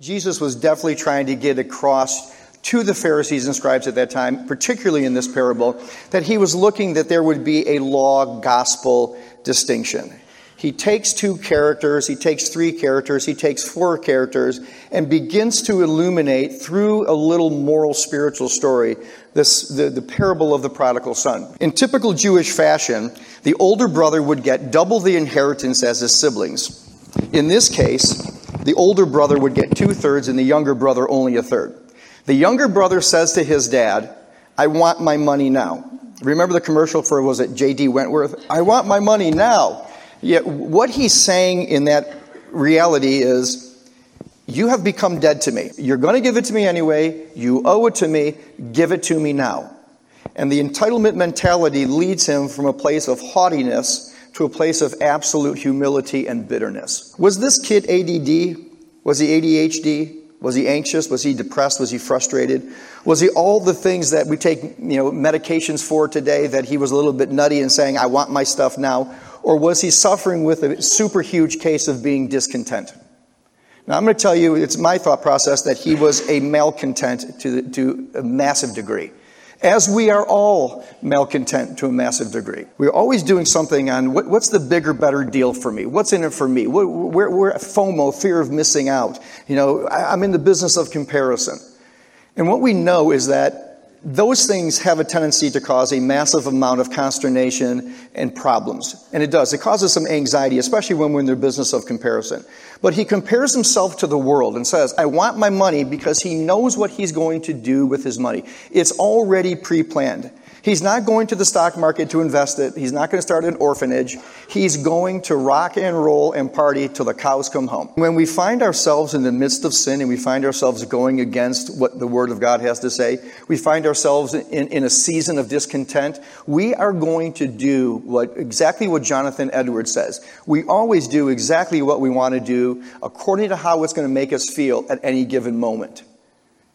Jesus was definitely trying to get across to the Pharisees and scribes at that time, particularly in this parable, that he was looking that there would be a law gospel distinction. He takes two characters, he takes three characters, he takes four characters, and begins to illuminate through a little moral spiritual story this, the, the parable of the prodigal son. In typical Jewish fashion, the older brother would get double the inheritance as his siblings. In this case, the older brother would get two thirds and the younger brother only a third. The younger brother says to his dad, I want my money now. Remember the commercial for, was it J.G. Wentworth? I want my money now. Yet what he's saying in that reality is, you have become dead to me. You're going to give it to me anyway. You owe it to me. Give it to me now. And the entitlement mentality leads him from a place of haughtiness to a place of absolute humility and bitterness. Was this kid ADD? Was he ADHD? Was he anxious? Was he depressed? Was he frustrated? Was he all the things that we take, you know, medications for today that he was a little bit nutty and saying, I want my stuff now? Or was he suffering with a super huge case of being discontent? Now, I'm going to tell you, it's my thought process that he was a malcontent to, to a massive degree. As we are all malcontent to a massive degree. We're always doing something on what, what's the bigger, better deal for me? What's in it for me? Where, where, FOMO, fear of missing out. You know, I, I'm in the business of comparison. And what we know is that those things have a tendency to cause a massive amount of consternation and problems. And it does. It causes some anxiety, especially when we're in the business of comparison. But he compares himself to the world and says, I want my money because he knows what he's going to do with his money. It's already pre planned. He's not going to the stock market to invest it. He's not going to start an orphanage. He's going to rock and roll and party till the cows come home. When we find ourselves in the midst of sin and we find ourselves going against what the Word of God has to say, we find ourselves in, in a season of discontent, we are going to do what exactly what Jonathan Edwards says. We always do exactly what we want to do according to how it's going to make us feel at any given moment.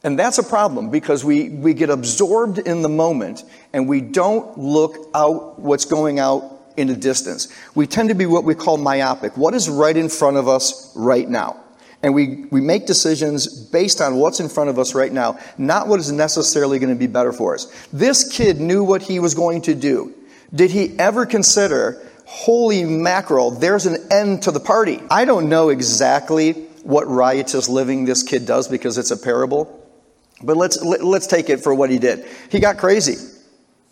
And that's a problem because we, we get absorbed in the moment and we don't look out what's going out in the distance. We tend to be what we call myopic. What is right in front of us right now? And we, we make decisions based on what's in front of us right now, not what is necessarily going to be better for us. This kid knew what he was going to do. Did he ever consider, holy mackerel, there's an end to the party? I don't know exactly what riotous living this kid does because it's a parable. But let's, let's take it for what he did. He got crazy.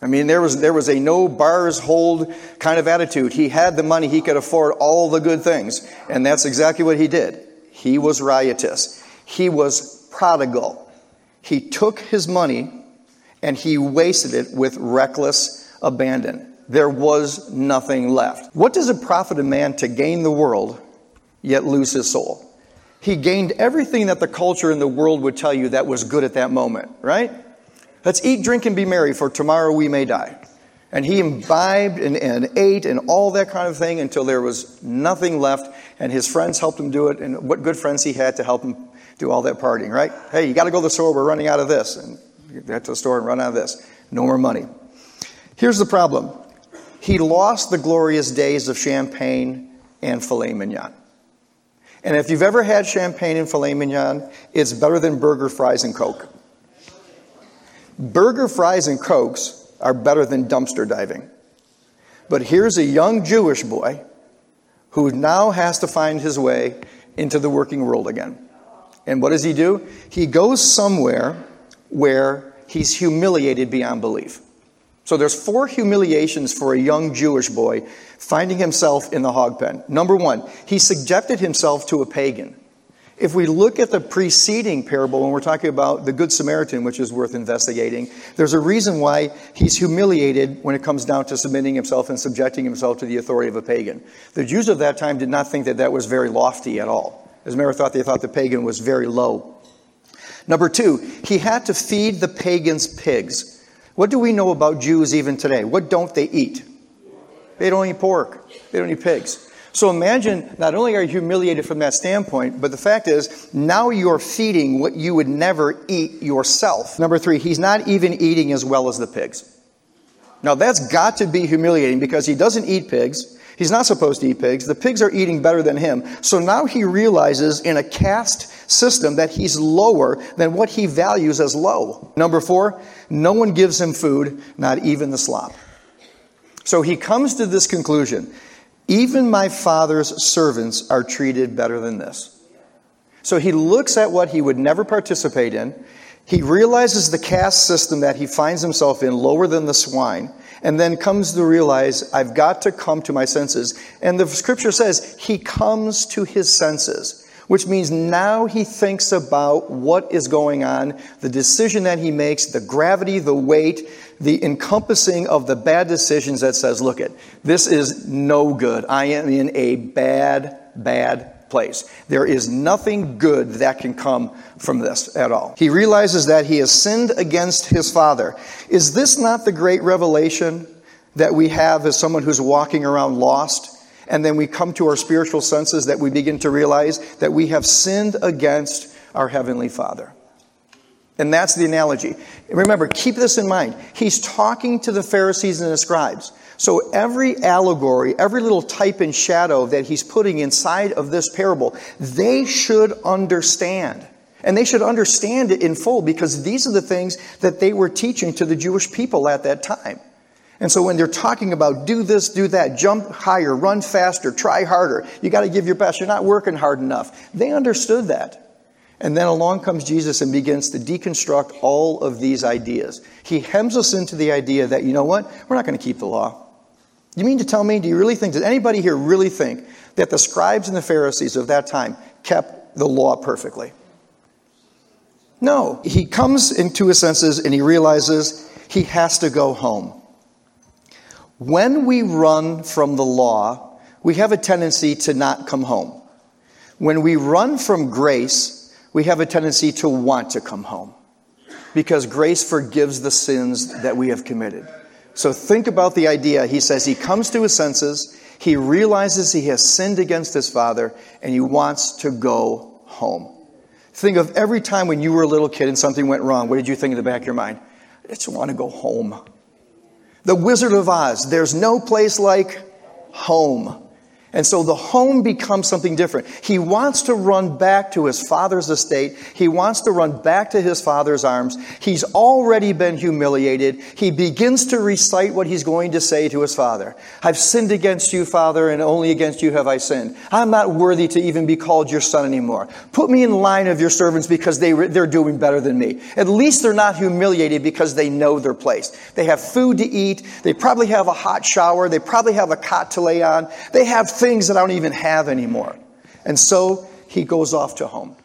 I mean, there was, there was a no bars hold kind of attitude. He had the money, he could afford all the good things. And that's exactly what he did. He was riotous. He was prodigal. He took his money and he wasted it with reckless abandon. There was nothing left. What does it profit a man to gain the world yet lose his soul? He gained everything that the culture and the world would tell you that was good at that moment, right? Let's eat, drink, and be merry, for tomorrow we may die. And he imbibed and, and, ate and all that kind of thing until there was nothing left, and his friends helped him do it, and what good friends he had to help him do all that partying, right? Hey, you got to go to the store, we're running out of this. And get to the store and run out of this. No more money. Here's the problem he lost the glorious days of champagne and filet mignon. And if you've ever had champagne and filet mignon, it's better than burger, fries, and Coke. Burger, fries, and Cokes are better than dumpster diving. But here's a young Jewish boy who now has to find his way into the working world again. And what does he do? He goes somewhere where he's humiliated beyond belief. So there's four humiliations for a young Jewish boy finding himself in the hog pen. Number one, he subjected himself to a pagan. If we look at the preceding parable, when we're talking about the Good Samaritan, which is worth investigating, there's a reason why he's humiliated when it comes down to submitting himself and subjecting himself to the authority of a pagan. The Jews of that time did not think that that was very lofty at all. As a matter of fact, they thought the pagan was very low. Number two, he had to feed the pagans pigs. What do we know about Jews even today? What don't they eat? They don't eat pork. They don't eat pigs. So imagine not only are you humiliated from that standpoint, but the fact is now you're feeding what you would never eat yourself. Number three, he's not even eating as well as the pigs. Now that's got to be humiliating because he doesn't eat pigs. He's not supposed to eat pigs. The pigs are eating better than him. So now he realizes in a caste system that he's lower than what he values as low. Number four, no one gives him food, not even the slop. So he comes to this conclusion even my father's servants are treated better than this. So he looks at what he would never participate in. He realizes the caste system that he finds himself in lower than the swine, and then comes to realize, I've got to come to my senses. And the scripture says he comes to his senses, which means now he thinks about what is going on, the decision that he makes, the gravity, the weight, the encompassing of the bad decisions that says, look it, this is no good. I am in a bad, bad place. There is nothing good that can come from this at all. He realizes that he has sinned against his father. Is this not the great revelation that we have as someone who's walking around lost? And then we come to our spiritual senses that we begin to realize that we have sinned against our Heavenly Father. And that's the analogy. Remember, keep this in mind. He's talking to the Pharisees and the scribes. So every allegory, every little type and shadow that he's putting inside of this parable, they should understand. And they should understand it in full because these are the things that they were teaching to the Jewish people at that time. And so when they're talking about do this, do that, jump higher, run faster, try harder, you got to give your best, you're not working hard enough. They understood that. And then along comes Jesus and begins to deconstruct all of these ideas. He hems us into the idea that, you know what? We're not going to keep the law. You mean to tell me, do you really think, does anybody here really think that the scribes and the Pharisees of that time kept the law perfectly? No. He comes into his senses and he realizes he has to go home. When we run from the law, we have a tendency to not come home. When we run from grace, we have a tendency to want to come home because grace forgives the sins that we have committed. So think about the idea. He says he comes to his senses, he realizes he has sinned against his father, and he wants to go home. Think of every time when you were a little kid and something went wrong. What did you think in the back of your mind? I just want to go home. The Wizard of Oz, there's no place like home. And so the home becomes something different. He wants to run back to his father's estate. He wants to run back to his father's arms. He's already been humiliated. He begins to recite what he's going to say to his father. I've sinned against you, father, and only against you have I sinned. I'm not worthy to even be called your son anymore. Put me in line of your servants because they, they're doing better than me. At least they're not humiliated because they know their place. They have food to eat. They probably have a hot shower. They probably have a cot to lay on. They have things that I don't even have anymore. And so he goes off to home.